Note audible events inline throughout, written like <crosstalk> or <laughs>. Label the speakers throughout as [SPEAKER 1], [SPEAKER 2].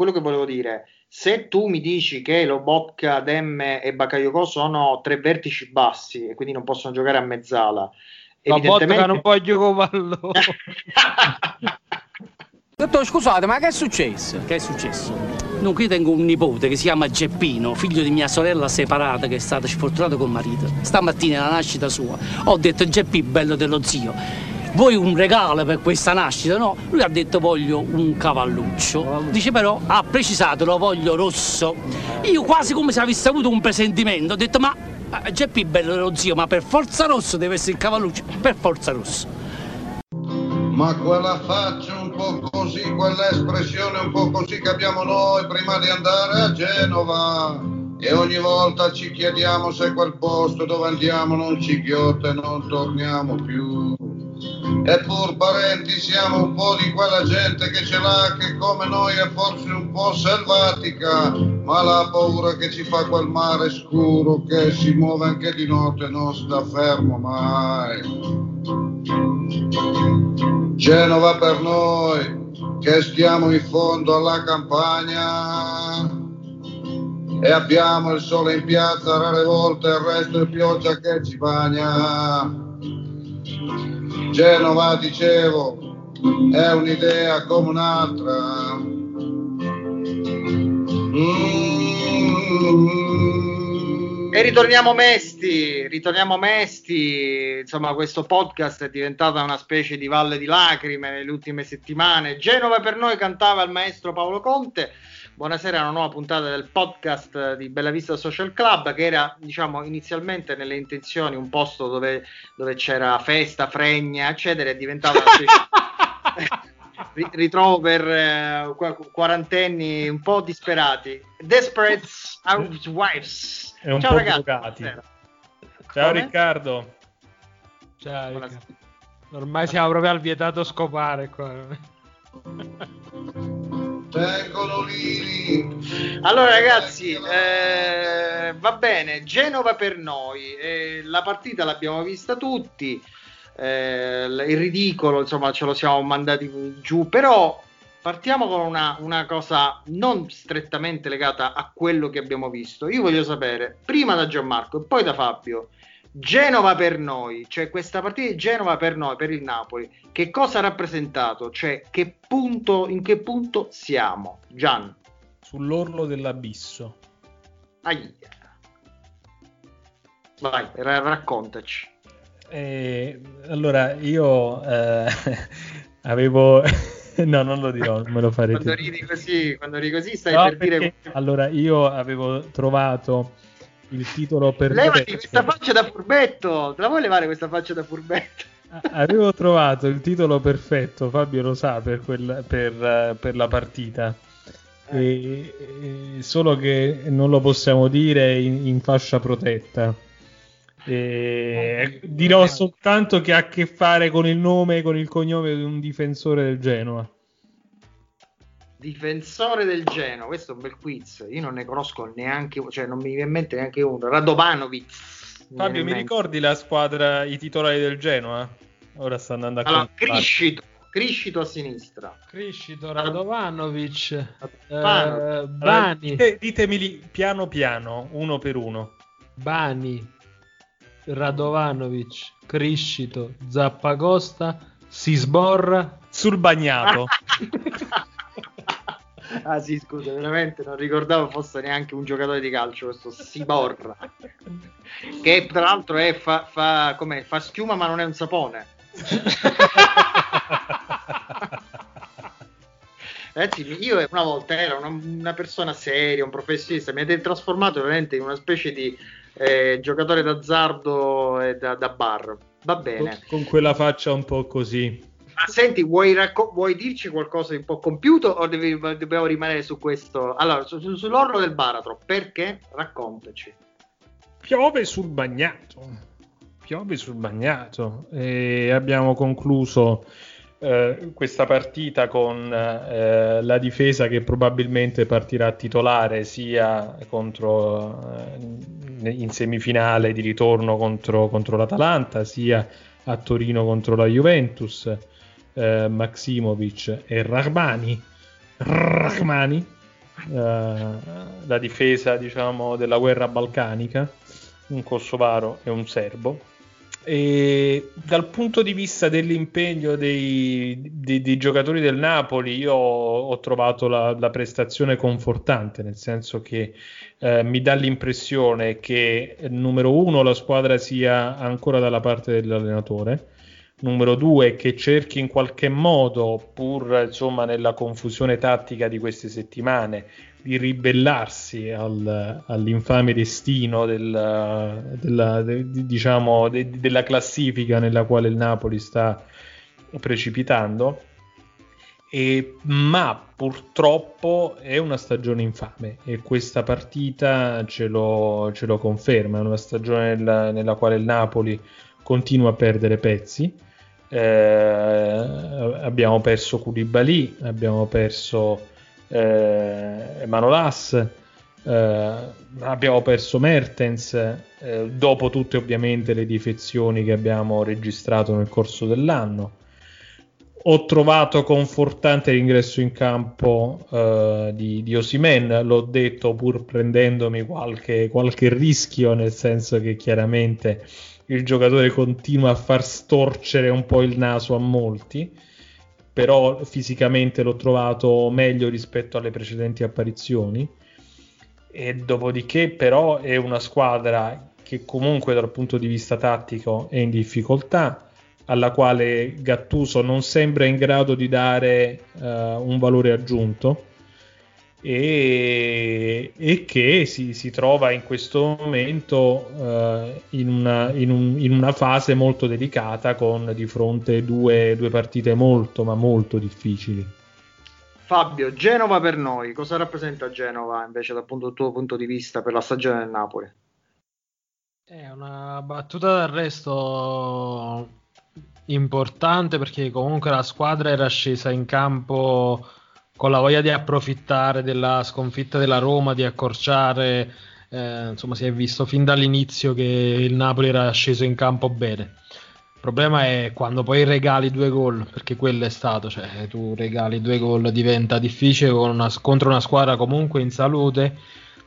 [SPEAKER 1] quello che volevo dire, se tu mi dici che Lobotka, Demme e Bakayoko sono tre vertici bassi e quindi non possono giocare a mezzala,
[SPEAKER 2] evidentemente... non voglio pallone.
[SPEAKER 3] Dottor, scusate, ma che è successo?
[SPEAKER 4] Che è successo? Dunque, io tengo un nipote che si chiama Geppino, figlio di mia sorella separata che è stata sfortunata col marito. Stamattina, alla nascita sua, ho detto Geppi, bello dello zio, vuoi un regalo per questa nascita? No, lui ha detto voglio un cavalluccio. Dice però, ha precisato, lo voglio rosso. Io quasi come se avessi avuto un presentimento, ho detto ma eh, Geppi, bello dello zio, ma per forza rosso deve essere il cavalluccio, per forza rosso
[SPEAKER 5] ma quella faccia un po' così, quell'espressione un po' così che abbiamo noi prima di andare a Genova. E ogni volta ci chiediamo se quel posto dove andiamo non ci ghiotta e non torniamo più. Eppur parenti siamo un po' di quella gente che ce l'ha che come noi è forse un po' selvatica, ma la paura che ci fa quel mare scuro che si muove anche di notte e non sta fermo mai. Genova per noi che stiamo in fondo alla campagna e abbiamo il sole in piazza rare volte il resto è pioggia che ci bagna. Genova, dicevo, è un'idea come un'altra.
[SPEAKER 1] Mm-hmm. E ritorniamo mesti, ritorniamo mesti, insomma questo podcast è diventato una specie di valle di lacrime nelle ultime settimane. Genova per noi cantava il maestro Paolo Conte. Buonasera a una nuova puntata del podcast di Bella Vista Social Club che era diciamo inizialmente nelle intenzioni un posto dove, dove c'era festa, fregna eccetera è diventato una specie <laughs> ritrovo per eh, quarantenni un po' disperati. Desperate Housewives.
[SPEAKER 2] È un Ciao po' ragazzi. Ciao Come? Riccardo. Ciao Riccardo. Ormai siamo proprio al vietato scopare qua. <laughs>
[SPEAKER 5] Vengono lì.
[SPEAKER 1] Allora ragazzi, eh, va bene, Genova per noi. Eh, la partita l'abbiamo vista tutti eh, il ridicolo, insomma, ce lo siamo mandati giù, però partiamo con una, una, cosa non strettamente legata a quello che abbiamo visto. Io voglio sapere, prima da Gianmarco e poi da Fabio, Genova per noi, cioè questa partita di Genova per noi, per il Napoli, che cosa ha rappresentato? Cioè che punto, in che punto siamo? Gian.
[SPEAKER 2] Sull'orlo dell'abisso.
[SPEAKER 1] Aia. Vai, raccontaci.
[SPEAKER 2] Eh, allora, io eh, <laughs> avevo... <laughs> no, non lo dirò, non me lo farete.
[SPEAKER 1] Quando ridi così, quando ridi così stai no, per perché, dire...
[SPEAKER 2] Allora, io avevo trovato il titolo perfetto.
[SPEAKER 1] Levati questa faccia da furbetto! Te la vuoi levare questa faccia da furbetto?
[SPEAKER 2] Avevo trovato il titolo perfetto, Fabio lo sa, per, quel, per, per la partita. Eh. E, e, solo che non lo possiamo dire in, in fascia protetta. E dirò soltanto che ha a che fare con il nome e con il cognome di un difensore del Genoa.
[SPEAKER 1] Difensore del Genoa, questo è un bel quiz. Io non ne conosco neanche, cioè non mi viene in mente neanche uno. Radovanovic.
[SPEAKER 2] Fabio, mi ricordi la squadra, i titolari del Genoa? Ora sta andando a
[SPEAKER 1] allora, Criscito, Criscito a sinistra.
[SPEAKER 2] Criscito, Radovanovic, eh, Bani. Ditemi piano piano, uno per uno. Bani, Radovanovic, Criscito, Zappacosta, si sborra sul bagnato. <laughs>
[SPEAKER 1] ah sì, scusa, veramente non ricordavo fosse neanche un giocatore di calcio questo Siborra. che tra l'altro è, fa, fa, fa schiuma ma non è un sapone. <laughs> Ragazzi, io una volta ero una, una, persona seria, un professionista, mi avete trasformato veramente in una specie di eh, giocatore d'azzardo e da, da, bar. Va bene.
[SPEAKER 2] Con, quella faccia un po' così.
[SPEAKER 1] Ma senti, vuoi, racco- vuoi dirci qualcosa di un po' compiuto o devi, dobbiamo rimanere su questo? Allora, su, su, sull'orlo del baratro, perché? Raccontaci.
[SPEAKER 2] Piove sul bagnato. Piove sul bagnato. E abbiamo concluso eh, questa partita con eh, la difesa che probabilmente partirà titolare sia contro, eh, in semifinale di ritorno contro, contro, l'Atalanta, sia a Torino contro la Juventus, eh, Maximovic e Rahmani. Rahmani la difesa diciamo, della guerra balcanica, un kosovaro e un serbo. E dal punto di vista dell'impegno dei, dei, dei giocatori del Napoli, io ho trovato la, la prestazione confortante, nel senso che eh, mi dà l'impressione che, numero uno, la squadra sia ancora dalla parte dell'allenatore, numero due, che cerchi in qualche modo, pur insomma nella confusione tattica di queste settimane, di ribellarsi al, all'infame destino del, della, de, diciamo, de, della classifica nella quale il Napoli sta precipitando. E, ma purtroppo è una stagione infame e questa partita ce lo, ce lo conferma. È una stagione nella, nella, quale il Napoli continua a perdere pezzi. Eh, abbiamo perso Koulibaly, abbiamo perso eh, Manolas, eh, abbiamo perso Mertens, eh, dopo tutte ovviamente le difezioni che abbiamo registrato nel corso dell'anno. Ho trovato confortante l'ingresso in campo eh, di, di Osimen, l'ho detto pur prendendomi qualche, qualche rischio, nel senso che chiaramente il giocatore continua a far storcere un po' il naso a molti però fisicamente l'ho trovato meglio rispetto alle precedenti apparizioni. E dopodiché, però, è una squadra che comunque dal punto di vista tattico è in difficoltà, alla quale Gattuso non sembra in grado di dare uh, un valore aggiunto e, e che si, si, trova in questo momento uh, in, una, in, un, in, una, fase molto delicata con di fronte due, due partite molto ma molto difficili.
[SPEAKER 1] Fabio, Genova per noi, cosa rappresenta Genova invece dal punto, tuo punto di vista per la stagione del Napoli?
[SPEAKER 6] È una battuta d'arresto importante perché comunque la squadra era scesa in campo con la voglia di approfittare della sconfitta della Roma, di accorciare, eh, insomma si è visto fin dall'inizio che il Napoli era sceso in campo bene. Il problema è quando poi regali due gol, perché quello è stato, cioè tu regali due gol diventa difficile una, contro una squadra comunque in salute.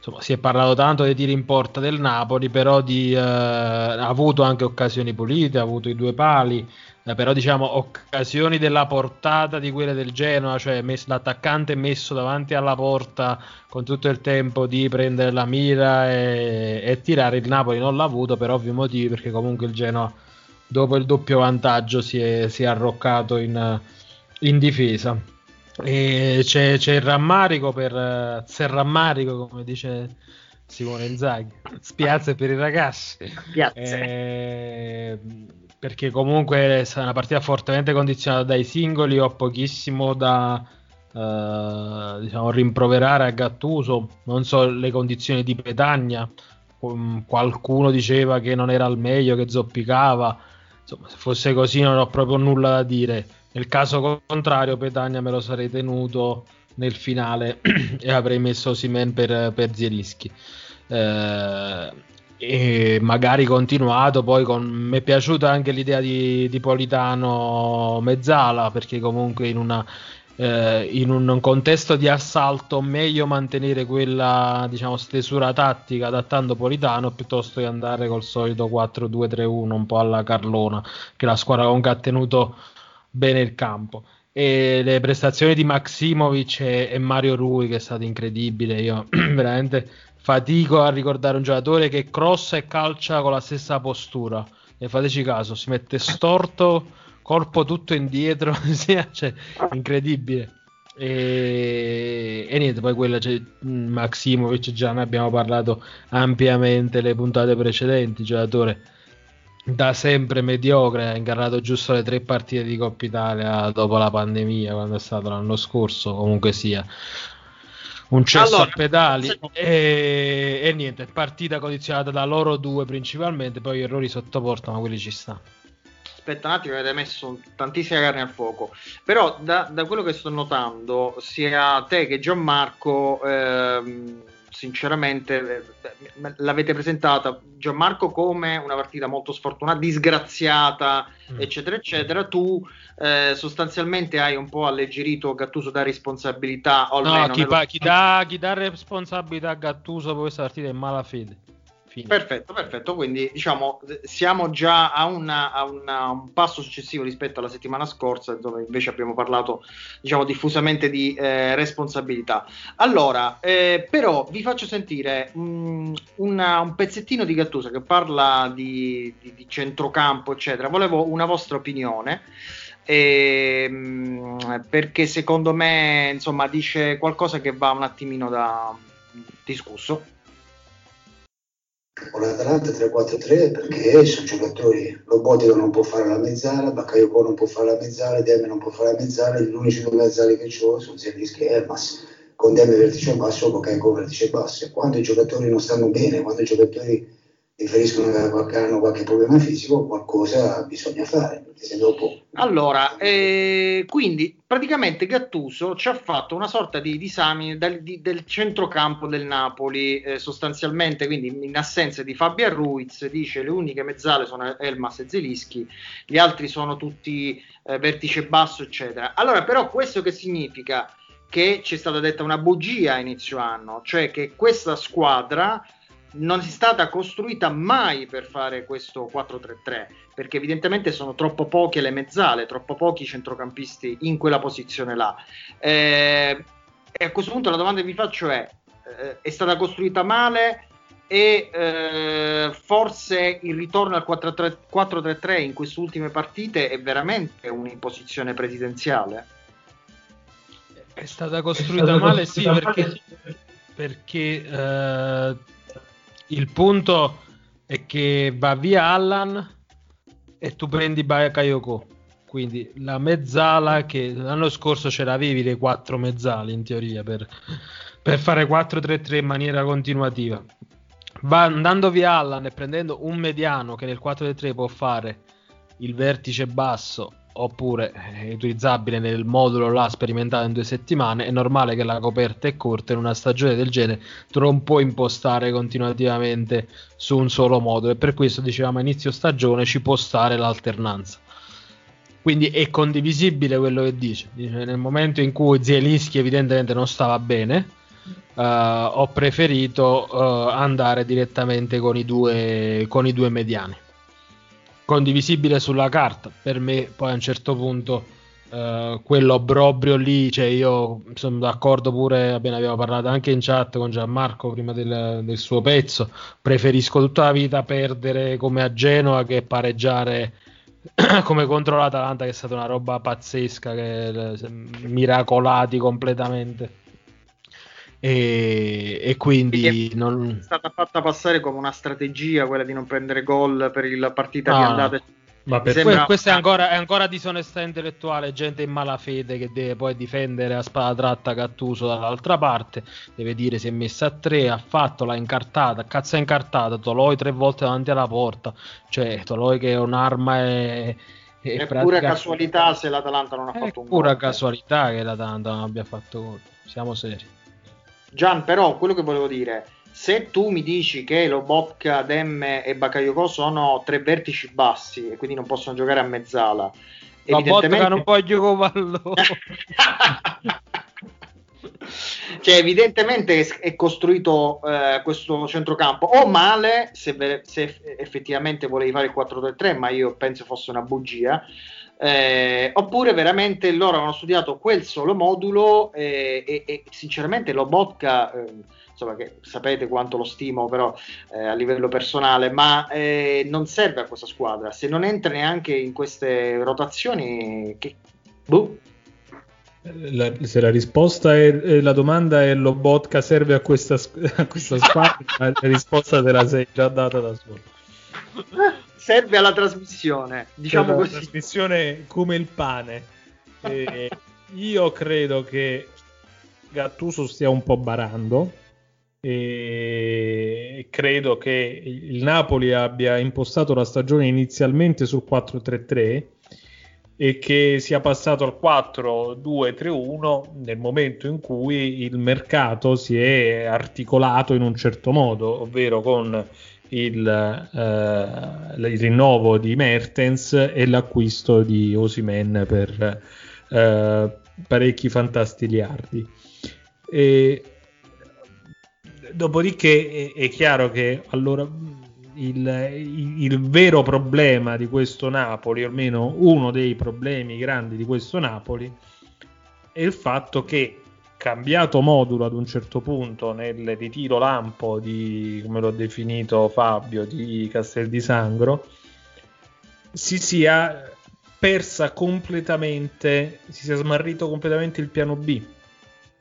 [SPEAKER 6] Insomma, si è parlato tanto dei tiri in porta del Napoli, però di, eh, ha avuto anche occasioni pulite, ha avuto i due pali, eh, però diciamo occasioni della portata di quelle del Genoa, cioè messo, l'attaccante messo davanti alla porta con tutto il tempo di prendere la mira e, e tirare il Napoli non l'ha avuto per ovvi motivi perché comunque il Genoa dopo il doppio vantaggio si è, si è arroccato in, in difesa. E c'è, c'è, il rammarico per c'è il rammarico come dice Simone Inzaghi. Spiazze per i ragazzi. Eh, perché comunque è una partita fortemente condizionata dai singoli ho pochissimo da uh, diciamo, rimproverare a Gattuso. Non so le condizioni di Petagna. Qualcuno diceva che non era al meglio che zoppicava. Insomma se fosse così non ho proprio nulla da dire nel caso contrario Petagna me lo sarei tenuto nel finale <clears throat> e avrei messo Simen per, per Zierischi eh, e magari continuato poi con mi è piaciuta anche l'idea di, di Politano Mezzala perché comunque in, una, eh, in un contesto di assalto meglio mantenere quella diciamo stesura tattica adattando Politano piuttosto che andare col solito 4-2-3-1 un po' alla Carlona che la squadra comunque ha tenuto bene il campo e le prestazioni di Maximovic e, e Mario Rui che è stato incredibile io <clears throat> veramente fatico a ricordare un giocatore che crossa e calcia con la stessa postura. E fateci caso, si mette storto, corpo tutto indietro, <laughs> cioè, incredibile. E, e, niente, poi quella c'è Maximovic, già ne abbiamo parlato ampiamente le puntate precedenti, giocatore da sempre mediocre, ha incarnato giusto le tre partite di Coppa Italia dopo la pandemia, quando è stato l'anno scorso, comunque sia un cesso allora, a pedali se... e, e, niente, partita condizionata da loro due principalmente, poi errori sotto porta, ma quelli ci stanno.
[SPEAKER 1] aspetta un attimo, avete messo tantissima carne al fuoco. Però da, da quello che sto notando, sia te che Gianmarco, ehm, sinceramente, eh, l'avete presentata Gianmarco come una partita molto sfortunata, disgraziata, mm. eccetera, eccetera. Tu eh, sostanzialmente hai un po' alleggerito Gattuso da responsabilità.
[SPEAKER 6] O no, chi, pa- chi, dà, chi dà responsabilità a Gattuso per questa partita è malafede.
[SPEAKER 1] Fine. Perfetto, perfetto. Quindi diciamo siamo già a, una, a una, un passo successivo rispetto alla settimana scorsa, dove invece abbiamo parlato diciamo diffusamente di eh, responsabilità. Allora, eh, però vi faccio sentire mh, mm, una, un pezzettino di Gattuso che parla di, di, di centrocampo, eccetera. Volevo una vostra opinione. Ehm, perché secondo me insomma dice qualcosa che va un attimino da discusso
[SPEAKER 7] con l'Atalanta 3-4-3 perché sono giocatori Lobotico non può fare la mezzala Bakayoko non può fare la mezzala Deme non può fare la mezzala gli unici due mezzali che ho sono Zielinski e Elmas. Con Deme vertice basso Bakayoko vertice basso. Quando i giocatori non stanno bene quando i giocatori riferiscono che hanno qualche problema fisico, qualcosa bisogna fare, perché se dopo...
[SPEAKER 1] Allora, eh, quindi praticamente Gattuso ci ha fatto una sorta di disamine del, di, del centrocampo del Napoli, eh, sostanzialmente, quindi in assenza di Fabio Ruiz, dice le uniche mezzale sono Elmas e Zelischi, gli altri sono tutti eh, vertice basso, eccetera. Allora, però questo che significa? Che ci è stata detta una bugia a inizio anno, cioè che questa squadra non è stata costruita mai per fare questo 4-3-3 perché evidentemente sono troppo poche le mezzale, troppo pochi centrocampisti in quella posizione là. Eh, e a questo punto la domanda che vi faccio è: eh, è stata costruita male? E eh, forse il ritorno al 4-3-3 in queste ultime partite è veramente un'imposizione presidenziale?
[SPEAKER 6] È stata costruita è stata male, costruita sì, male, perché, perché eh, il punto è che va via Allan e tu prendi Bakayoko. Quindi la mezzala che l'anno scorso ce l'avevi le quattro mezzali in teoria per, per fare 4-3-3 in maniera continuativa. Va andando via Allan e prendendo un mediano che nel 4-3 può fare il vertice basso oppure è utilizzabile nel modulo là sperimentato in due settimane, è normale che la coperta è corta in una stagione del genere tu non puoi impostare continuativamente su un solo modulo e per questo dicevamo a inizio stagione ci può stare l'alternanza. Quindi è condivisibile quello che dice. dice nel momento in cui Zielinski evidentemente non stava bene, uh, ho preferito uh, andare direttamente con i due, con i due mediani condivisibile sulla carta. Per me, poi a un certo punto, eh, quello obbrobrio lì, cioè io sono d'accordo pure, appena abbiamo parlato anche in chat con Gianmarco prima del, del, suo pezzo. Preferisco tutta la vita perdere come a Genoa che pareggiare. <clears throat> come contro l'Atalanta che è stata una roba pazzesca che, miracolati completamente e, e quindi
[SPEAKER 1] è
[SPEAKER 6] non...
[SPEAKER 1] stata fatta passare come una strategia quella di non prendere gol per la partita ah, di andata
[SPEAKER 6] ma per sembra... questo è ancora, è ancora, disonestà intellettuale, gente in malafede che deve poi difendere a spada tratta Gattuso dall'altra parte, deve dire si è messa a tre, ha fatto, l'ha incartata, cazzo è incartata, Toloi tre volte davanti alla porta, cioè Toloi che è un'arma e...
[SPEAKER 1] È, è pura casualità se l'Atalanta non ha fatto un
[SPEAKER 6] gol. È pura casualità che l'Atalanta non abbia fatto gol, siamo seri.
[SPEAKER 1] Gian, però quello che volevo dire, se tu mi dici che Lobotka, Demme e Bakayoko sono tre vertici bassi e quindi non possono giocare a mezzala,
[SPEAKER 6] Lobotka evidentemente... non può <laughs> giocare pallone.
[SPEAKER 1] cioè, evidentemente è costruito eh, questo centrocampo o male se, se, effettivamente volevi fare il 4-3-3, ma io penso fosse una bugia eh, oppure veramente loro hanno studiato quel solo modulo e, e, e sinceramente Lobotka, eh, insomma che sapete quanto lo stimo però eh, a livello personale, ma eh, non serve a questa squadra, se non entra neanche in queste rotazioni, che... Boh.
[SPEAKER 2] La, se la risposta è la domanda è Lobotka serve a questa, <laughs> a questa squadra, la risposta te la sei già data da solo
[SPEAKER 1] serve alla trasmissione, diciamo così.
[SPEAKER 2] trasmissione come il pane. Eh, <laughs> io credo che Gattuso stia un po' barando e credo che il Napoli abbia impostato la stagione inizialmente sul 4-3-3 e che sia passato al 4-2-3-1 nel momento in cui il mercato si è articolato in un certo modo, ovvero con il, eh, il rinnovo di Mertens e l'acquisto di Osimen per eh, parecchi fantastiliardi. E, dopodiché è, è, chiaro che allora il, il, il, vero problema di questo Napoli, o almeno uno dei problemi grandi di questo Napoli, è il fatto che cambiato modulo ad un certo punto nel ritiro lampo di, come l'ho definito Fabio, di Castel di Sangro, si sia persa completamente, si sia smarrito completamente il piano B,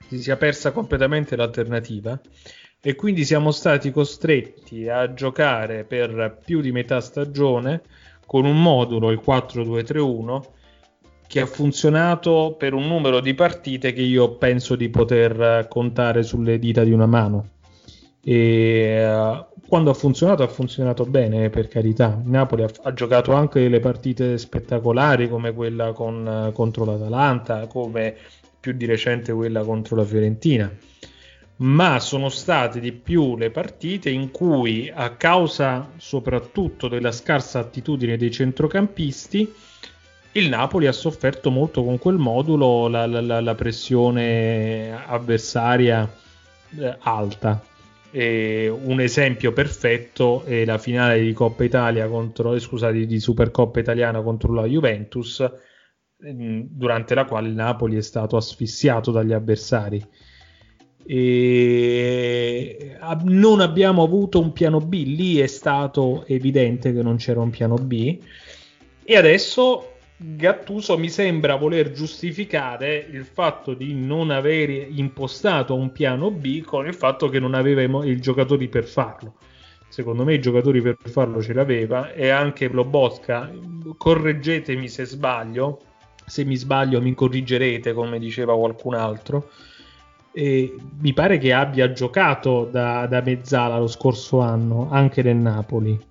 [SPEAKER 2] si sia persa completamente l'alternativa e quindi siamo stati costretti a giocare per più di metà stagione con un modulo, il 4-2-3-1, che ha funzionato per un numero di partite che io penso di poter contare sulle dita di una mano. E uh, quando ha funzionato, ha funzionato bene, per carità. Napoli ha, ha giocato anche delle partite spettacolari come quella con, contro l'Atalanta, come più di recente quella contro la Fiorentina ma sono state di più le partite in cui, a causa soprattutto della scarsa attitudine dei centrocampisti, il Napoli ha sofferto molto con quel modulo la, la, la pressione avversaria eh, alta. E un esempio perfetto è la finale di Coppa Italia contro, eh, scusate, di Supercoppa Italiana contro la Juventus, eh, durante la quale il Napoli è stato asfissiato dagli avversari e non abbiamo avuto un piano B, lì è stato evidente che non c'era un piano B e adesso Gattuso mi sembra voler giustificare il fatto di non aver impostato un piano B con il fatto che non aveva i giocatori per farlo. Secondo me i giocatori per farlo ce l'aveva e anche Lobotka, correggetemi se sbaglio, se mi sbaglio mi corrigerete come diceva qualcun altro e mi pare che abbia giocato da, da mezzala lo scorso anno anche nel Napoli.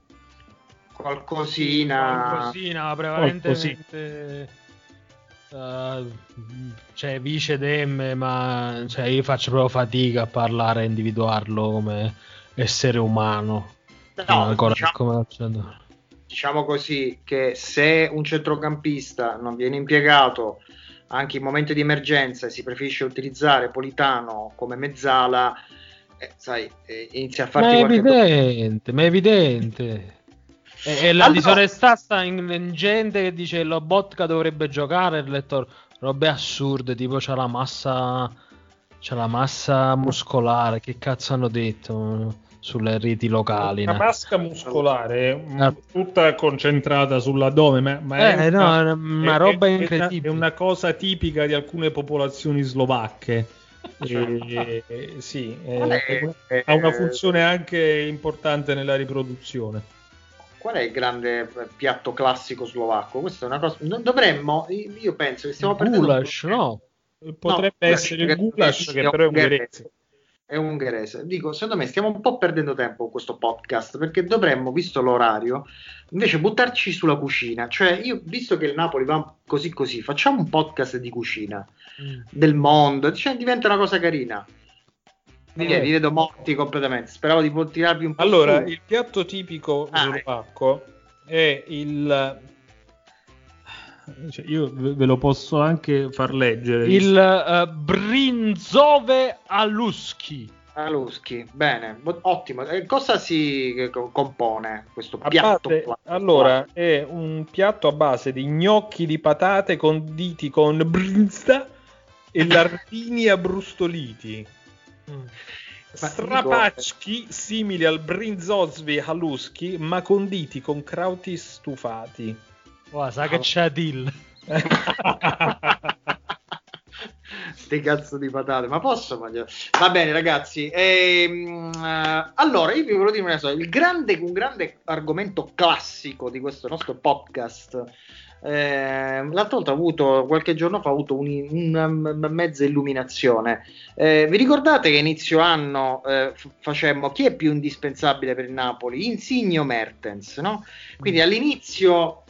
[SPEAKER 1] Qualcosina,
[SPEAKER 6] qualcosina prevalentemente uh, cioè vice Dem, ma cioè, io faccio proprio fatica a parlare e individuarlo come essere umano.
[SPEAKER 1] No, ancora diciamo, come diciamo così che se un centrocampista non viene impiegato anche in momenti di emergenza si preferisce utilizzare Politano come mezzala, eh, sai, eh, inizia a farti
[SPEAKER 6] ma è evidente, do... ma è evidente. E, e la allora... disonestà sta in, in, gente che dice la Botka dovrebbe giocare, il lettor robe assurde, tipo c'ha la massa c'ha la massa muscolare, che cazzo hanno detto? Sulle reti locali.
[SPEAKER 2] Una masca muscolare ah. tutta concentrata sull'addome, ma, ma eh, è, una, no, una, roba è, incredibile. È una cosa tipica di alcune popolazioni slovacche. <laughs> e, sì, è, ha una funzione anche importante nella riproduzione.
[SPEAKER 1] Qual è il grande piatto classico slovacco? Questa è una cosa. Non dovremmo. Io penso che stiamo perdendo.
[SPEAKER 2] Goulash, no? Potrebbe no, essere il goulash, che però è ungherese
[SPEAKER 1] è ungherese. Dico, secondo me stiamo un po' perdendo tempo con questo podcast perché dovremmo, visto l'orario, invece buttarci sulla cucina. Cioè, io, visto che il Napoli va così così, facciamo un podcast di cucina, mm. del mondo, cioè, diventa una cosa carina. Mi eh. vi vedo morti completamente. Speravo di tirarvi un po'.
[SPEAKER 2] Allora,
[SPEAKER 1] su.
[SPEAKER 2] il piatto tipico ah, slovacco è il cioè, io ve lo posso anche far leggere.
[SPEAKER 6] Il uh, Brinzove Aluski.
[SPEAKER 1] Aluschi, bene, ottimo. E cosa si compone questo piatto?
[SPEAKER 2] Base, allora, è un piatto a base di gnocchi di patate conditi con brinsta e <laughs> lardini abbrustoliti. Mm. Strapacchi simili al brinzosvi haluski, ma conditi con crauti stufati.
[SPEAKER 6] Wow, sa che c'è Adil. <laughs>
[SPEAKER 1] Ste cazzo di patate, ma posso mangiare? Va bene, ragazzi. Ehm, eh, allora, io vi volevo dire una cosa: il grande, un grande argomento classico di questo nostro podcast. Eh, l'altra volta ho avuto qualche giorno fa ho avuto un, una mezza illuminazione. Eh, vi ricordate che inizio anno eh, f- facemmo chi è più indispensabile per il Napoli? Insigne o Mertens, no? Quindi
[SPEAKER 6] Mm.
[SPEAKER 1] all'inizio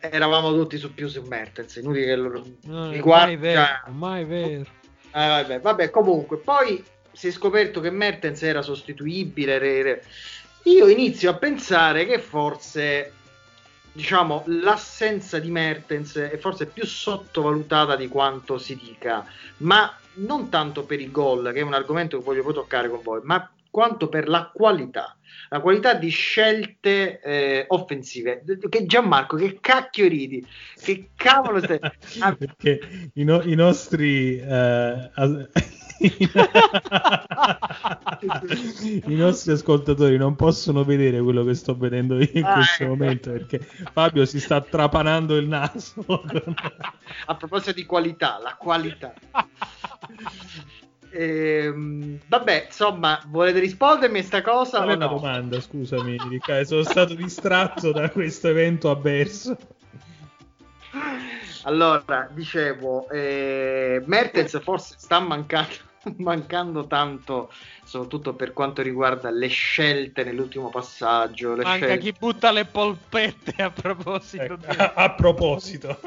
[SPEAKER 1] eravamo tutti su più su Mertens, inutile che lo
[SPEAKER 6] è
[SPEAKER 1] riguarda-
[SPEAKER 6] mai vero, mai vero.
[SPEAKER 1] Ah, vabbè, vabbè, comunque, poi si è scoperto che Mertens era sostituibile. era- era- Io inizio a pensare che forse, diciamo, l'assenza di Mertens è forse più sottovalutata di quanto si dica, ma non tanto per i gol, che è un argomento che voglio poi toccare con voi, ma quanto per la qualità. La qualità di scelte eh, offensive. Che Gianmarco, che cacchio ridi? Che cavolo stai... Ah, <laughs>
[SPEAKER 2] perché i, no- i nostri eh, as- <laughs> i nostri ascoltatori non possono vedere quello che sto vedendo io in
[SPEAKER 1] Ah,
[SPEAKER 2] questo
[SPEAKER 1] ecco.
[SPEAKER 2] momento perché Fabio si sta trapanando il naso <laughs>
[SPEAKER 1] a proposito di qualità, la qualità. Ehm, vabbè, insomma, volete rispondermi a sta cosa
[SPEAKER 2] Qual è la
[SPEAKER 1] no?
[SPEAKER 2] domanda? Scusami, Riccardo, sono stato distratto da questo evento avverso.
[SPEAKER 1] Allora, dicevo, eh, Mertens forse sta mancando, mancando tanto, soprattutto per quanto riguarda le scelte nell'ultimo passaggio. Le
[SPEAKER 6] Manca
[SPEAKER 1] scelte...
[SPEAKER 6] chi butta le polpette a proposito
[SPEAKER 2] Ecco,
[SPEAKER 6] di...
[SPEAKER 2] a, a proposito,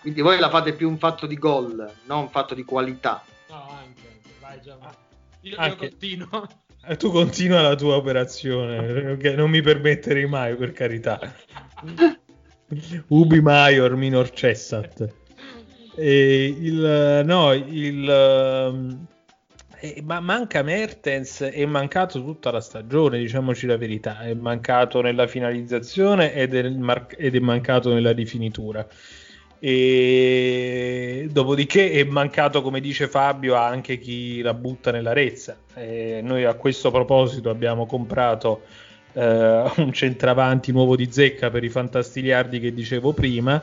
[SPEAKER 1] Quindi voi la fate più un fatto di gol, non un fatto di qualità.
[SPEAKER 6] No, anche, vai già. Io, io
[SPEAKER 2] Anche-
[SPEAKER 6] continuo.
[SPEAKER 2] Eh, tu continua la tua operazione, che non mi permetterei mai, per carità. <laughs> Ubi maior minor cessat. E il, no, il, ehm, eh, ma manca Mertens, è mancato tutta la stagione, diciamoci la verità, è mancato nella finalizzazione ed è, mar- ed è mancato nella rifinitura. E dopodiché è mancato, come dice Fabio, anche chi la butta nella rezza. E noi a questo proposito abbiamo comprato eh, un centravanti nuovo di zecca per i fantastiliardi che dicevo prima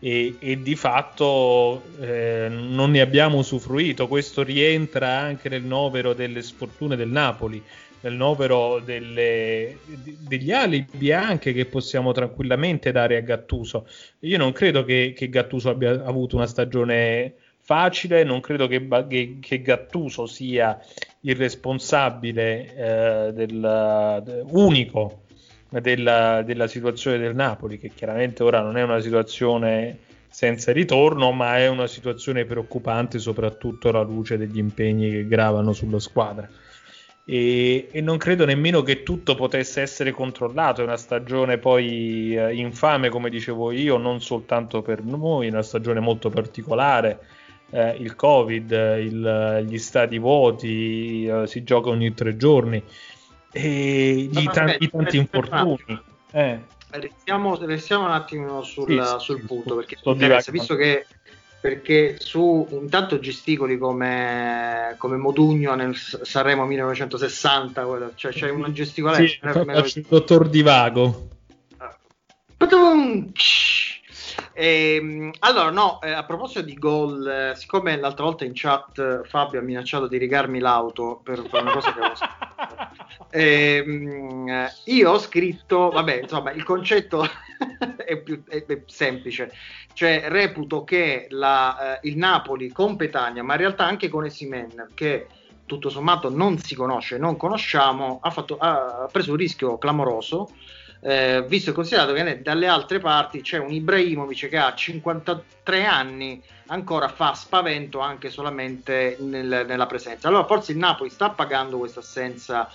[SPEAKER 2] e, e di fatto eh, non ne abbiamo usufruito. Questo rientra anche nel novero delle sfortune del Napoli, nel novero delle, degli alibi anche che possiamo tranquillamente dare a Gattuso. Io non credo che, che Gattuso abbia avuto una stagione facile, non credo che, che- che Gattuso sia il responsabile eh, del, de- unico della, della situazione del Napoli, che chiaramente ora non è una situazione senza ritorno, ma è una situazione preoccupante soprattutto alla luce degli impegni che gravano sulla squadra. E, e non credo nemmeno che tutto potesse essere controllato. È una stagione poi eh, infame, come dicevo io, non soltanto per noi, è una stagione molto particolare. Eh, il Covid, il- gli stati vuoti, eh, si gioca ogni tre giorni e
[SPEAKER 1] Ma
[SPEAKER 2] i,
[SPEAKER 1] aspetta,
[SPEAKER 2] tan- i tanti
[SPEAKER 1] aspetta,
[SPEAKER 2] infortuni. Eh,
[SPEAKER 1] Restiamo, restiamo un attimo sul,
[SPEAKER 2] Sì,
[SPEAKER 1] sul
[SPEAKER 2] sì,
[SPEAKER 1] punto perché visto che perché su intanto gesticoli come, come Modugno nel Sanremo 1960 quello- cioè c'è una gesticolazione
[SPEAKER 2] sì, il dottor Divago.
[SPEAKER 1] Padum! Ehm, allora, no, eh, a proposito di gol, eh, siccome l'altra volta in chat eh, Fabio ha minacciato di rigarmi l'auto per, per una cosa che avevo ehm, eh, io ho scritto, vabbè, insomma, il concetto <laughs> è più è- è semplice, cioè reputo che la, eh, il Napoli con Petagna, ma in realtà anche con Esimen, che tutto sommato non si conosce, non conosciamo, ha, fatto- ha preso un rischio clamoroso. Eh, visto e considerato che dalle altre parti c'è un Ibrahimovic che ha 53 anni ancora fa spavento anche solamente nel- nella presenza. Allora forse il Napoli sta pagando questa assenza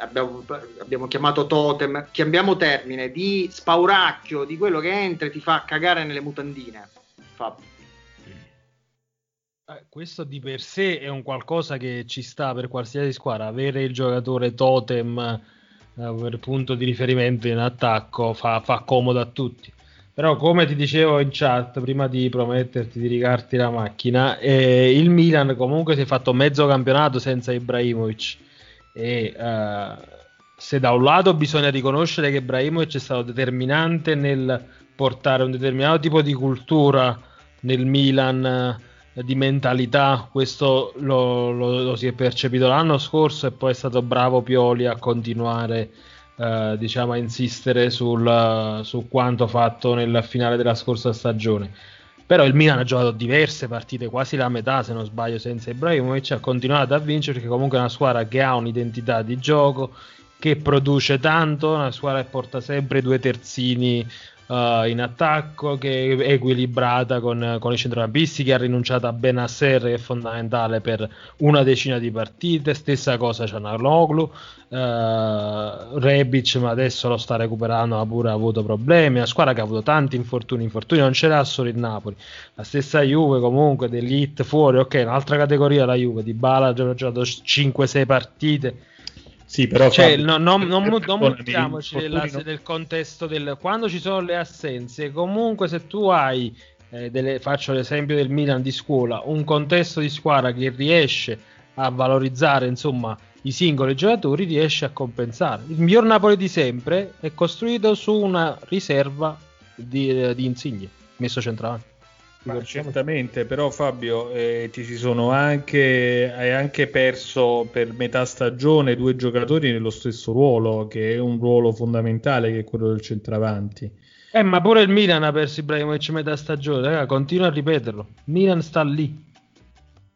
[SPEAKER 1] abbiamo, abbiamo chiamato totem chiamiamo termine di spauracchio di quello che entra e ti fa cagare nelle mutandine Fabio.
[SPEAKER 6] Eh, Questo di per sé è un qualcosa che ci sta per qualsiasi squadra. Avere il giocatore totem eh, per punto di riferimento in attacco fa, fa comodo a tutti. Però, come ti dicevo in chat, prima di prometterti di rigarti la macchina, eh, il Milan comunque si è fatto mezzo campionato senza Ibrahimovic. E eh, se da un lato bisogna riconoscere che Ibrahimovic è stato determinante nel portare un determinato tipo di cultura nel Milan di mentalità, questo lo, lo, lo, si è percepito l'anno scorso e poi è stato bravo Pioli a continuare eh, diciamo a insistere sul, su quanto fatto nella finale della scorsa stagione. Però il Milan ha giocato diverse partite, quasi la metà se non sbaglio, senza Ibrahimovic, ha continuato a vincere perché comunque è una squadra che ha un'identità di gioco, che produce tanto, una squadra che porta sempre due terzini uh, in attacco, che è equilibrata con, con i centrocampisti, che ha rinunciato a Benasser, che è fondamentale per una decina di partite. Stessa cosa Cianaloglu, uh, Rebic, ma adesso lo sta recuperando, ha pure avuto problemi. Una squadra che ha avuto tanti infortuni, infortuni non ce l'ha solo il Napoli. La stessa Juve comunque, dell'Hit fuori, ok, un'altra categoria la Juve, di Bala ha giocato 5-6 partite
[SPEAKER 2] sì, però
[SPEAKER 6] cioè, no, no, non, non mettiamoci del contesto del quando ci sono le assenze. Comunque, se tu hai, eh, delle, faccio l'esempio del Milan di scuola, un contesto di squadra che riesce a valorizzare insomma i singoli giocatori, riesce a compensare. Il miglior Napoli di sempre è costruito su una riserva di, eh, di Insigne messo centrale.
[SPEAKER 2] Ma certamente, però Fabio, eh, ti si sono anche, hai anche perso per metà stagione due giocatori nello stesso ruolo, che è un ruolo fondamentale, che è quello del centravanti.
[SPEAKER 6] Eh, ma pure il Milan ha perso Ibrahimovic metà stagione, raga, continua a ripeterlo. Milan sta lì.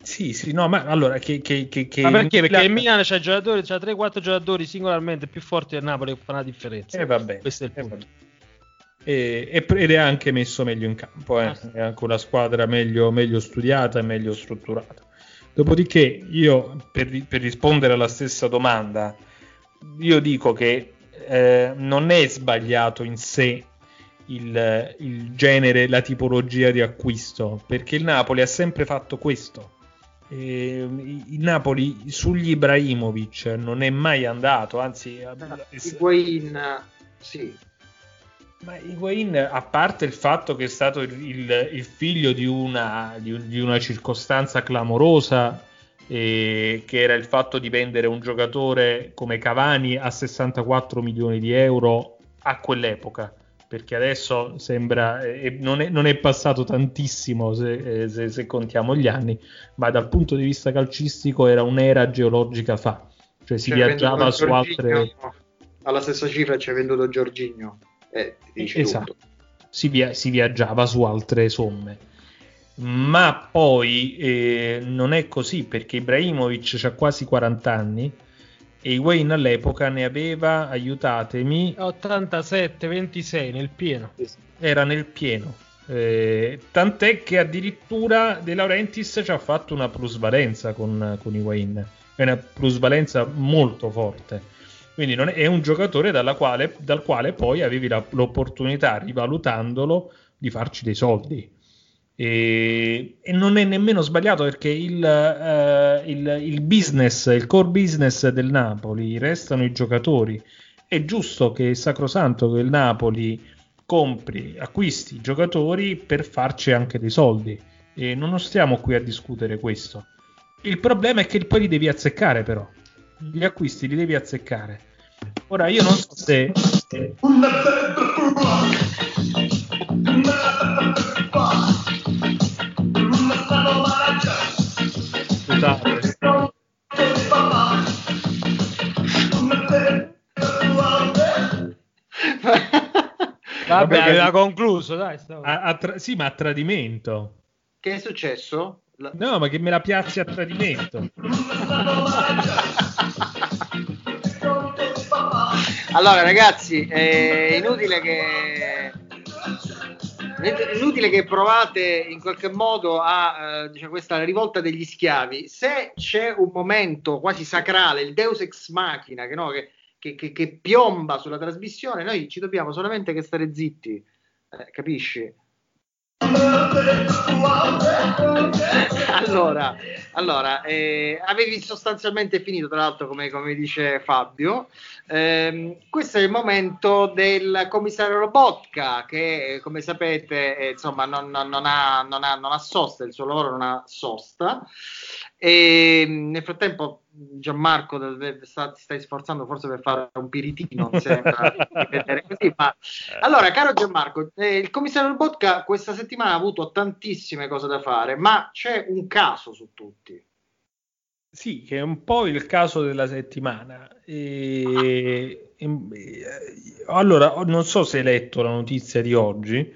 [SPEAKER 2] Sì, sì, no, ma allora che, che, che, che
[SPEAKER 6] Ma perché? Perché il Milan c'ha giocatori, c'ha 3-4 giocatori singolarmente più forti del Napoli che fanno la differenza.
[SPEAKER 2] E eh, vabbè.
[SPEAKER 6] Questo è il eh, punto.
[SPEAKER 2] Eh, e, ed è anche messo meglio in campo, eh. è anche una squadra meglio, meglio, studiata e meglio strutturata. Dopodiché io per, per, rispondere alla stessa domanda, io dico che eh, non è sbagliato in sé il, il, genere, la tipologia di acquisto, perché il Napoli ha sempre fatto questo. E, il Napoli sugli Ibrahimovic non è mai andato, anzi,
[SPEAKER 1] Higuain, sì,
[SPEAKER 2] ma Higuain, a parte il fatto che è stato il, il, figlio di una, di, di una, circostanza clamorosa, eh, che era il fatto di vendere un giocatore come Cavani a 64 milioni di euro a quell'epoca, perché adesso sembra, eh, non, è, non, è, passato tantissimo se, eh, se, se, contiamo gli anni, ma dal punto di vista calcistico era un'era geologica fa, cioè si cioè, viaggiava su altre...
[SPEAKER 1] Alla stessa cifra ci ha venduto Giorginio eh, esatto.
[SPEAKER 2] Si, via- si, viaggiava su altre somme. Ma poi eh, non è così perché Ibrahimovic ha quasi 40 anni e Wayne all'epoca ne aveva, aiutatemi,
[SPEAKER 6] 87, 26 nel pieno.
[SPEAKER 2] Era nel pieno. Eh, tant'è che addirittura De Laurentiis ci ha fatto una plusvalenza con, con i Wayne, è una plusvalenza molto forte. Quindi è, è, un giocatore quale, dal quale poi avevi la, l'opportunità, rivalutandolo, di farci dei soldi. E, e non è nemmeno sbagliato perché il, uh, il, il, business, il core business del Napoli restano i giocatori. È giusto che è sacrosanto che il Napoli compri, acquisti giocatori per farci anche dei soldi. E non stiamo qui a discutere questo. Il problema è che poi li devi azzeccare, però gli acquisti li devi azzeccare. Ora io non so se... Scusate.
[SPEAKER 6] Vabbè, aveva concluso, dai.
[SPEAKER 2] A, a tra- sì, ma a tradimento.
[SPEAKER 1] Che è successo?
[SPEAKER 2] La... No, ma che me la piazzi a tradimento. <laughs>
[SPEAKER 1] allora, ragazzi, è inutile che inutile che provate in qualche modo a eh, diciamo, questa rivolta degli schiavi. Se c'è un momento quasi sacrale, il Deus ex machina, che, no, che, che, che, piomba sulla trasmissione, noi ci dobbiamo solamente che stare zitti, eh, capisci? <laughs> allora, allora eh, avevi sostanzialmente finito, tra l'altro, come, come dice Fabio. Eh, questo è il momento del commissario Robotka, che come sapete, eh, insomma, non, non, non, ha, ha, non ha sosta, il suo lavoro non ha sosta. E nel frattempo Gianmarco sta, ti stai sforzando forse per fare un piritino, mi sembra così, ma... allora caro Gianmarco eh, il commissario Botka questa settimana ha avuto tantissime cose da fare ma c'è un caso su tutti
[SPEAKER 2] sì, che è un po' il caso della settimana. E, allora, non so se hai letto la notizia di oggi.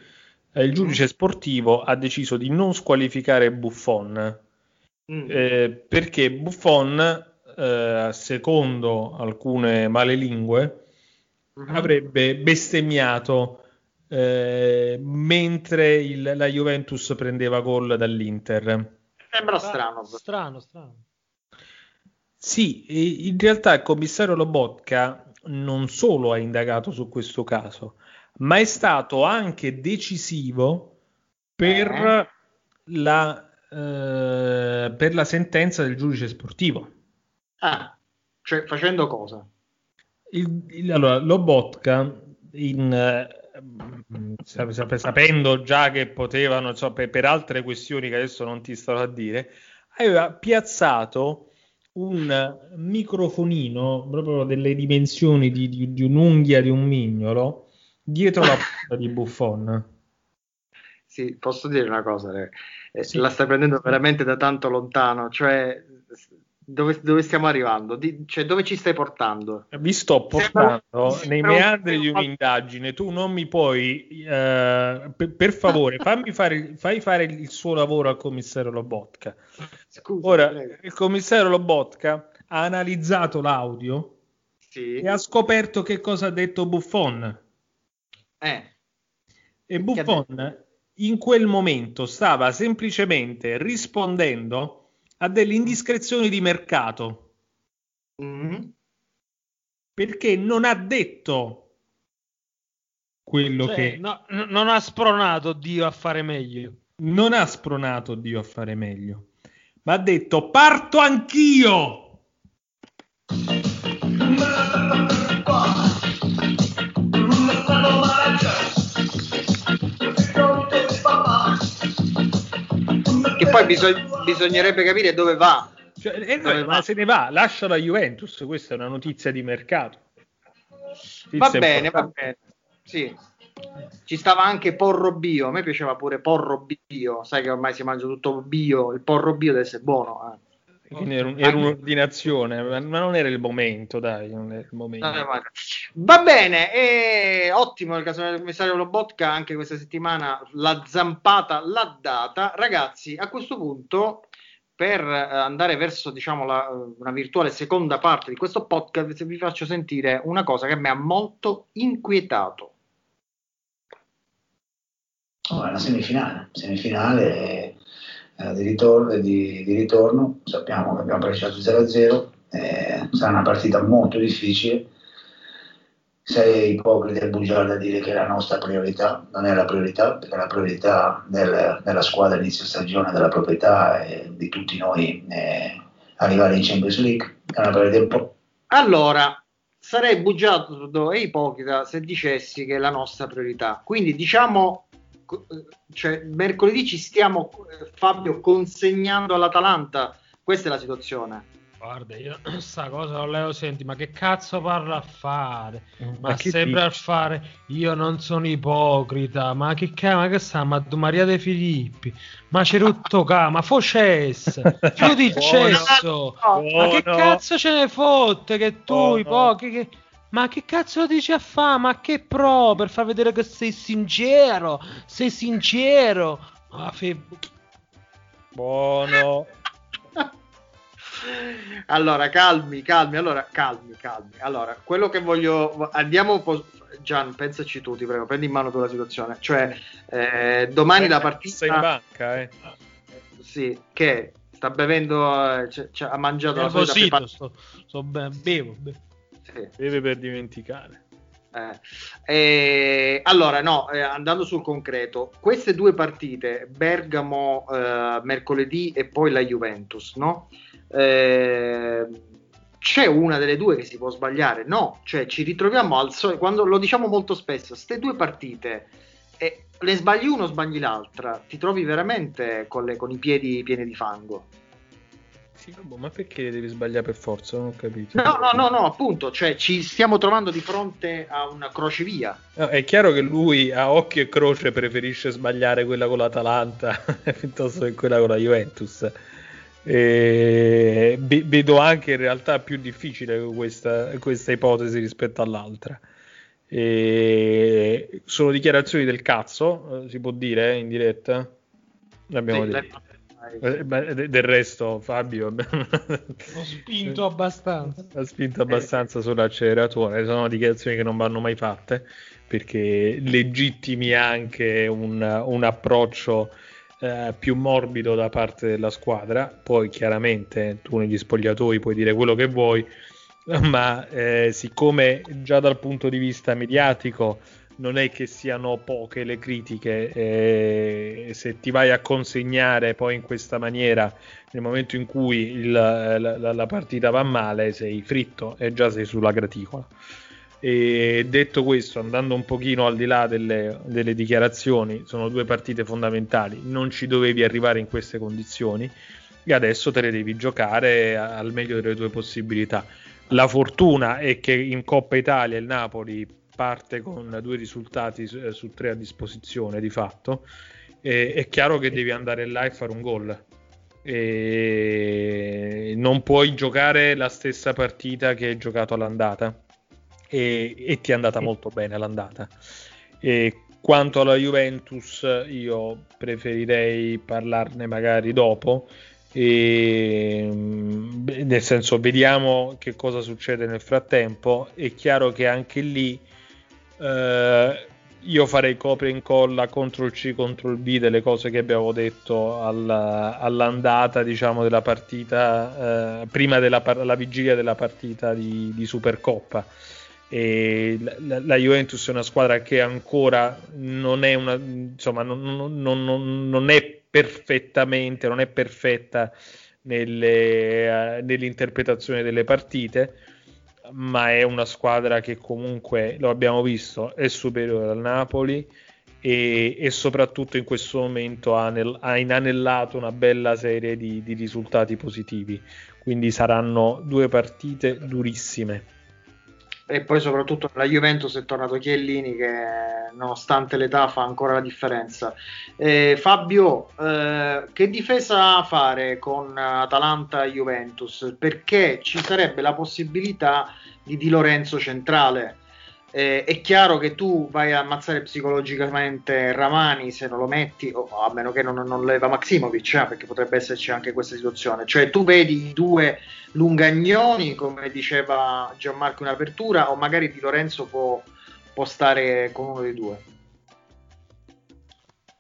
[SPEAKER 2] Eh, il giudice sportivo ha deciso di non squalificare Buffon mm. eh, perché Buffon, eh, secondo alcune malelingue, mm-hmm. avrebbe bestemmiato eh, mentre il, la Juventus prendeva gol dall'Inter.
[SPEAKER 1] Sembra strano.
[SPEAKER 6] Strano, strano.
[SPEAKER 2] Sì, in realtà il commissario Lobotka non solo ha indagato su questo caso, ma è stato anche decisivo per, eh. la, eh, per la sentenza del giudice sportivo.
[SPEAKER 1] Ah, cioè facendo cosa?
[SPEAKER 2] Il, il, allora, Lobotka, in, eh, sapendo già che potevano, so, per, per altre questioni che adesso non ti starò a dire, aveva piazzato un microfonino proprio delle dimensioni di, di, di un'unghia di un mignolo dietro la porta di Buffon.
[SPEAKER 1] Sì, posso dire una cosa, eh, sì. la stai prendendo veramente da tanto lontano, cioè dove, dove stiamo arrivando? Di, cioè, dove ci stai portando?
[SPEAKER 2] Vi sto portando Sembra... nei meandri di un'indagine. Tu non mi puoi, eh, per, per, favore, fammi fare, fai fare il suo lavoro al commissario Lobotka. Scusa, Ora, prego. il commissario Lobotka ha analizzato l'audio sì. e ha scoperto che cosa ha detto Buffon.
[SPEAKER 1] Eh.
[SPEAKER 2] E Buffon in quel momento stava semplicemente rispondendo a delle indiscrezioni di mercato. Mm-hmm. Perché non ha detto quello cioè, che...
[SPEAKER 6] No, non ha spronato Dio a fare meglio.
[SPEAKER 2] Non ha spronato Dio a fare meglio, ma ha detto parto anch'io.
[SPEAKER 1] Poi bisog- bisognerebbe capire dove va.
[SPEAKER 2] Cioè, eh, dove ma va? se ne va, lascia la Juventus, questa è una notizia di mercato.
[SPEAKER 1] Notizia va bene, va bene. Sì. Ci stava anche porro bio, a me piaceva pure porro bio, sai che ormai si mangia tutto bio, il porro bio deve essere buono. Eh.
[SPEAKER 2] Era, era, un'ordinazione, ma non era il momento, dai, non era il momento.
[SPEAKER 1] Va bene, e ottimo il caso del commissario Lobotka, anche questa settimana la zampata l'ha data. Ragazzi, a questo punto, per eh, andare verso diciamo, la, una virtuale seconda parte di questo podcast, vi faccio sentire una cosa che mi ha molto inquietato.
[SPEAKER 7] Oh, è una semifinale, semifinale eh, di, ritorno, di, di, ritorno, sappiamo che abbiamo pareggiato 0-0, eh, sarà una partita molto difficile. Sei ipocrita e bugiardo a dire che la nostra priorità, non è la priorità, perché la priorità del, della squadra inizio stagione, della proprietà e di tutti noi è arrivare in Champions League. È una priorità un po'.
[SPEAKER 1] Allora, sarei bugiardo e ipocrita se dicessi che è la nostra priorità. Quindi diciamo cioè, mercoledì ci stiamo, eh, Fabio, consegnando all'Atalanta. Questa è la situazione.
[SPEAKER 6] Guarda, io <clears throat> sta cosa non Leo senti, ma che cazzo parla a fare? Mm, ma, ma sempre a fare, io non sono ipocrita, ma che cazzo, ma che sta, ma tu Maria De Filippi, ma c'è rotto ca, ma focesse, chiudi il <laughs> cesso, ma che cazzo ce ne fotte che tu, oh, ipocrita, che ma che cazzo dici a fa? Ma che pro per far vedere che sei sincero? Sei sincero? Ma fe...
[SPEAKER 2] Buono. <laughs>
[SPEAKER 1] allora, calmi, calmi, allora, calmi, calmi. Allora, quello che voglio... Andiamo un po'... Gian, pensaci tu, ti prego, prendi in mano tu la situazione. Cioè, eh, domani eh, la partita...
[SPEAKER 2] Sei in banca, eh.
[SPEAKER 1] Sì, che sta bevendo, eh, c- c- ha mangiato
[SPEAKER 6] la solita... Sto, sto be- bevo, bevo.
[SPEAKER 2] Sì. Beve per dimenticare.
[SPEAKER 1] Eh. Eh, allora, no, eh, andando sul concreto, queste due partite, Bergamo eh, mercoledì e poi la Juventus, no? Eh, c'è una delle due che si può sbagliare? No, cioè ci ritroviamo al solito, quando lo diciamo molto spesso, queste due partite, le sbagli uno, sbagli l'altra, ti trovi veramente con, le, con i piedi pieni di fango.
[SPEAKER 2] Boh, ma perché devi sbagliare per forza? Non ho capito.
[SPEAKER 1] No, no, no, no, appunto, cioè ci stiamo trovando di fronte a una crocevia.
[SPEAKER 2] No, è chiaro che lui a occhio e croce preferisce sbagliare quella con l'Atalanta <laughs> piuttosto che quella con la Juventus. E vedo anche in realtà più difficile questa, questa ipotesi rispetto all'altra. E sono dichiarazioni del cazzo, eh, si può dire in diretta? L'abbiamo sì, detto. Eh, del resto, Fabio, <laughs>
[SPEAKER 6] ho spinto abbastanza.
[SPEAKER 2] Ha spinto abbastanza sull'acceleratore. Sono dichiarazioni che non vanno mai fatte perché legittimi anche un, un approccio eh, più morbido da parte della squadra. Poi, chiaramente, tu negli spogliatoi puoi dire quello che vuoi, <laughs> ma eh, siccome già dal punto di vista mediatico non è che siano poche le critiche, eh, se ti vai a consegnare poi in questa maniera nel momento in cui il, la, la, partita va male sei fritto e già sei sulla graticola. E detto questo, andando un pochino al di là delle, delle dichiarazioni, sono due partite fondamentali, non ci dovevi arrivare in queste condizioni e adesso te le devi giocare al meglio delle tue possibilità. La fortuna è che in Coppa Italia il Napoli parte con due risultati su, eh, su tre a disposizione di fatto, e, è chiaro che devi andare là e fare un gol. E non puoi giocare la stessa partita che hai giocato all'andata e, e ti è andata molto bene all'andata. E quanto alla Juventus, io preferirei parlarne magari dopo. E, nel senso, vediamo che cosa succede nel frattempo. È chiaro che anche lì eh, io farei copia e incolla contro il C contro il B delle cose che abbiamo detto alla, all'andata diciamo della partita eh, prima della la vigilia della partita di, di Supercoppa. E la, la, Juventus è una squadra che ancora non è una insomma non, non, non, non è perfettamente non è perfetta nelle, uh, nell'interpretazione delle partite ma è una squadra che comunque, lo abbiamo visto, è superiore al Napoli e, e soprattutto in questo momento ha, nel, ha inanellato una bella serie di, di risultati positivi. Quindi saranno due partite durissime
[SPEAKER 1] e poi soprattutto la Juventus è tornato Chiellini che nonostante l'età fa ancora la differenza. Eh, Fabio, eh, che difesa fare con Atalanta e Juventus? Perché ci sarebbe la possibilità di Di Lorenzo centrale eh, è chiaro che tu vai a ammazzare psicologicamente Ramani se non lo metti, o a meno che non, non leva Maximovic, eh, perché potrebbe esserci anche questa situazione. Cioè tu vedi i due lungagnoni, come diceva Gianmarco in apertura, o magari Di Lorenzo può, può stare con uno dei due.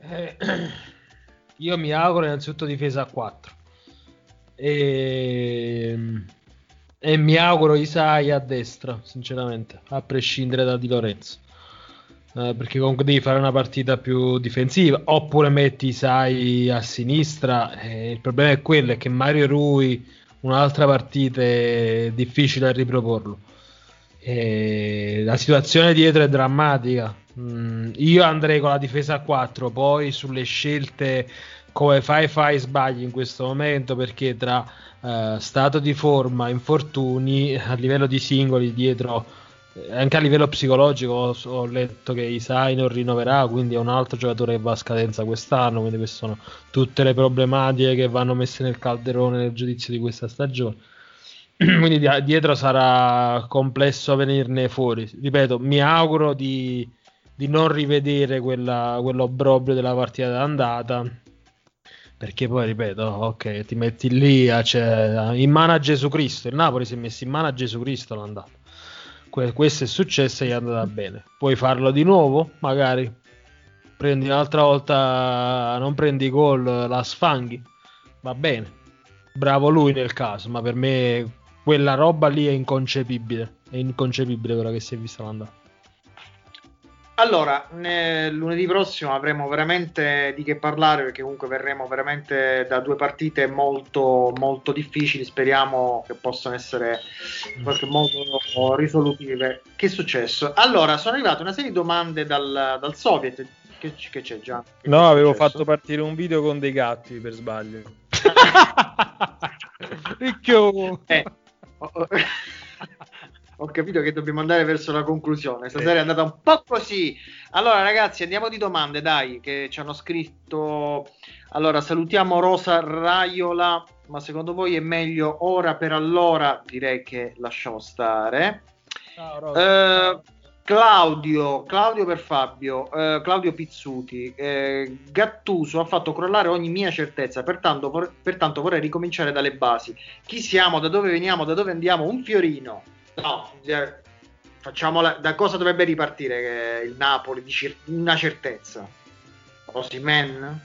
[SPEAKER 6] Eh, <clears throat> io mi auguro innanzitutto difesa a 4. E ehm, e mi auguro Isai a destra, sinceramente, a prescindere da Di Lorenzo. Eh, perché comunque devi fare una partita più difensiva, oppure metti Isai a sinistra. Eh, il problema è quello, è che Mario Rui un'altra partita è difficile a riproporlo. E la situazione dietro è drammatica. Mm, io andrei con la difesa a 4, poi sulle scelte come fai fai sbagli in questo momento perché tra uh, stato di forma, infortuni a livello di singoli dietro eh, anche a livello psicologico ho, ho, letto che Isai non rinnoverà quindi è un altro giocatore che va a scadenza quest'anno quindi queste sono tutte le problematiche che vanno messe nel calderone nel giudizio di questa stagione. <clears throat> Quindi di- dietro sarà complesso venirne fuori. Ripeto mi auguro di, di non rivedere quella, quell'obbrobrio della partita d'andata perché poi ripeto, ok, ti metti lì, a, cioè, in mano a Gesù Cristo. Il Napoli si è messo in mano a Gesù Cristo l'andata. Que- questo è successo e gli è andata bene. Puoi farlo di nuovo, magari. Prendi un'altra volta, non prendi gol, la sfanghi. Va bene. Bravo lui nel caso, ma per me quella roba lì è inconcepibile. È inconcepibile quella che si è vista l'andata.
[SPEAKER 1] Allora, lunedì prossimo avremo veramente di che parlare perché comunque verremo veramente da due partite molto, molto difficili. Speriamo che possano essere in qualche modo risolutive. Che è successo? Allora, sono arrivate una serie di domande dal, dal Soviet. Che, che c'è già? Che
[SPEAKER 2] no, avevo fatto partire un video con dei gatti per sbaglio. <laughs>
[SPEAKER 6] Ricchio.
[SPEAKER 1] Eh, ho, capito che dobbiamo andare verso la conclusione. Stasera è andata un po' così. Allora, ragazzi, andiamo di domande, dai, che ci hanno scritto. Allora, salutiamo Rosa Raiola. Ma secondo voi è meglio ora per allora? Direi che lasciamo stare. Eh, Claudio, Claudio per Fabio, eh, Claudio Pizzuti, eh, Gattuso ha fatto crollare ogni mia certezza, pertanto, vor- pertanto vorrei ricominciare dalle basi. Chi siamo, da dove veniamo, da dove andiamo? Un fiorino. No, eh, facciamola, da cosa dovrebbe ripartire il Napoli? Di cer- una certezza. Osimen?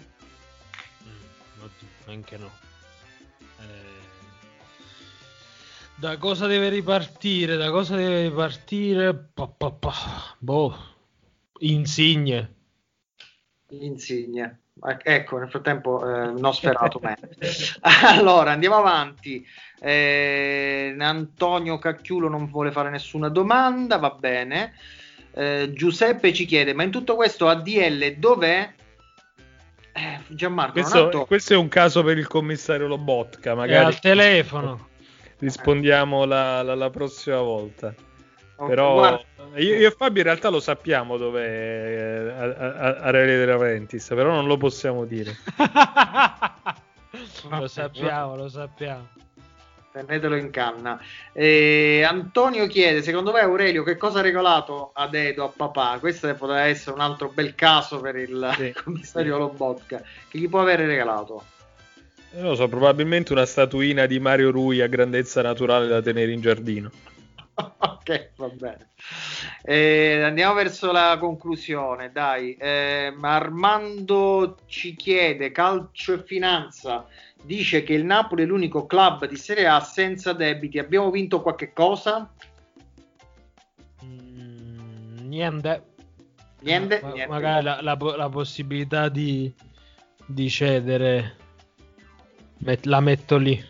[SPEAKER 6] Mm, anche no. Eh, Da cosa deve ripartire? Da cosa deve ripartire? Pa, pa, pa. Boh. Insigne.
[SPEAKER 1] Insigne. Ecco, nel frattempo eh, non sferato me. Allora, andiamo avanti. Eh, Antonio Cacchiulo non vuole fare nessuna domanda, va bene. Eh, Giuseppe ci chiede, ma in tutto questo ADL dov'è? Eh, Gianmarco,
[SPEAKER 2] Questo,
[SPEAKER 1] to-
[SPEAKER 2] questo è un caso per il commissario Lobotka,
[SPEAKER 6] È
[SPEAKER 2] magari
[SPEAKER 6] al telefono.
[SPEAKER 2] rispondiamo la, la- la prossima volta. Però io, io e Fabio in realtà lo sappiamo dove è a, a, a Areale de Laurentiis, però non lo possiamo dire. <laughs>
[SPEAKER 6] lo sappiamo, lo sappiamo.
[SPEAKER 1] Tenetelo in canna. Eh, Antonio chiede: Secondo voi, Aurelio, che cosa ha regalato ad Edo a papà? Questo potrebbe essere un altro bel caso per il
[SPEAKER 2] Sì. <laughs>
[SPEAKER 1] commissario Lobotka. Che gli può avere regalato?
[SPEAKER 2] Non lo so, probabilmente una statuina di Mario Rui a grandezza naturale da tenere in giardino. <laughs>
[SPEAKER 1] ok, va bene. Eh, andiamo verso la conclusione, dai. Eh, Armando ci chiede: calcio e finanza. Dice che il Napoli è l'unico club di Serie A senza debiti. Abbiamo vinto qualche cosa?
[SPEAKER 6] Mm, niente.
[SPEAKER 1] Niente,
[SPEAKER 6] Ma-
[SPEAKER 1] niente.
[SPEAKER 6] Magari la, la la possibilità di, di cedere. met- la metto lì.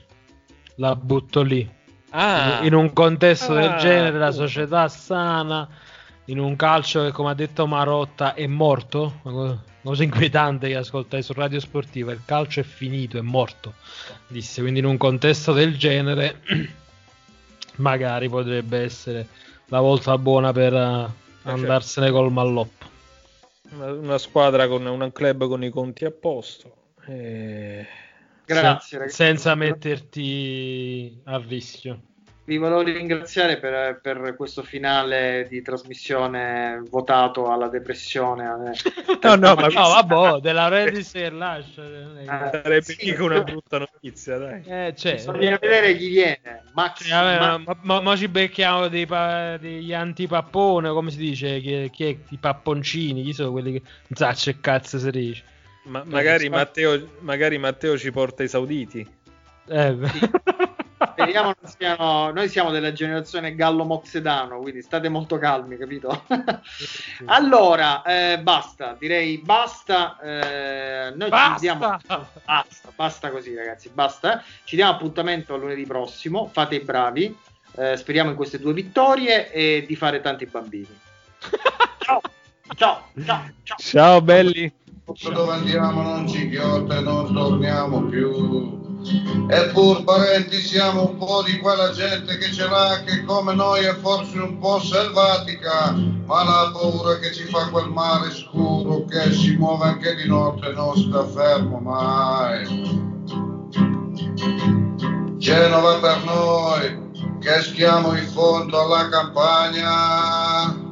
[SPEAKER 6] La butto lì.
[SPEAKER 2] Ah,
[SPEAKER 6] in, un contesto del
[SPEAKER 2] Ah,
[SPEAKER 6] genere, la società sana, in un calcio che, come ha detto Marotta, è morto. Una co- cosa inquietante che ascoltai su Radio Sportiva: il calcio è finito, è morto. Disse quindi, in un contesto del genere, <clears throat> magari potrebbe essere la volta buona per eh, andarsene col malloppo.
[SPEAKER 2] una, una squadra con un club con i conti a posto. Eh,
[SPEAKER 1] Grazie, ragazzi.
[SPEAKER 6] senza metterti a rischio.
[SPEAKER 1] Vi volevo ringraziare per, per questo finale di trasmissione votato alla depressione.
[SPEAKER 2] No, no, ma-
[SPEAKER 6] No, vabbè, della Redis e lascia.
[SPEAKER 2] sarebbe
[SPEAKER 1] sì.
[SPEAKER 2] mica una brutta notizia, dai.
[SPEAKER 6] Eh, cioè,
[SPEAKER 1] Bisogna vedere chi viene. Max,
[SPEAKER 6] Cioè, vabbè,
[SPEAKER 1] Ma-
[SPEAKER 6] ma, ma- ma ci becchiamo dei pa- degli antipappone, come si dice? Chi, chi è i papponcini? Chi sono quelli che non sa che cazzo si dice?
[SPEAKER 2] Ma magari, Matteo, magari Matteo ci porta i sauditi.
[SPEAKER 6] Eh,
[SPEAKER 1] Speriamo non siano. Noi siamo della generazione Gallo Moxedano, quindi state molto calmi, capito? <laughs> allora, eh, basta, direi basta. eh, noi ci diamo.
[SPEAKER 6] Basta!
[SPEAKER 1] Basta, basta così, ragazzi. Basta. Ci diamo appuntamento a lunedì prossimo. Fate i bravi. eh, speriamo in queste due vittorie e di fare tanti bambini. <laughs> Ciao, ciao, ciao, ciao.
[SPEAKER 2] Ciao belli.
[SPEAKER 5] Dove andiamo non ci ghiotta e non torniamo più. Eppur parenti siamo un po' di quella gente che ce l'ha che come noi è forse un po' selvatica, ma la paura che ci fa quel mare scuro che si muove anche di notte e non sta fermo mai. Genova per noi, che schiamo in fondo alla campagna,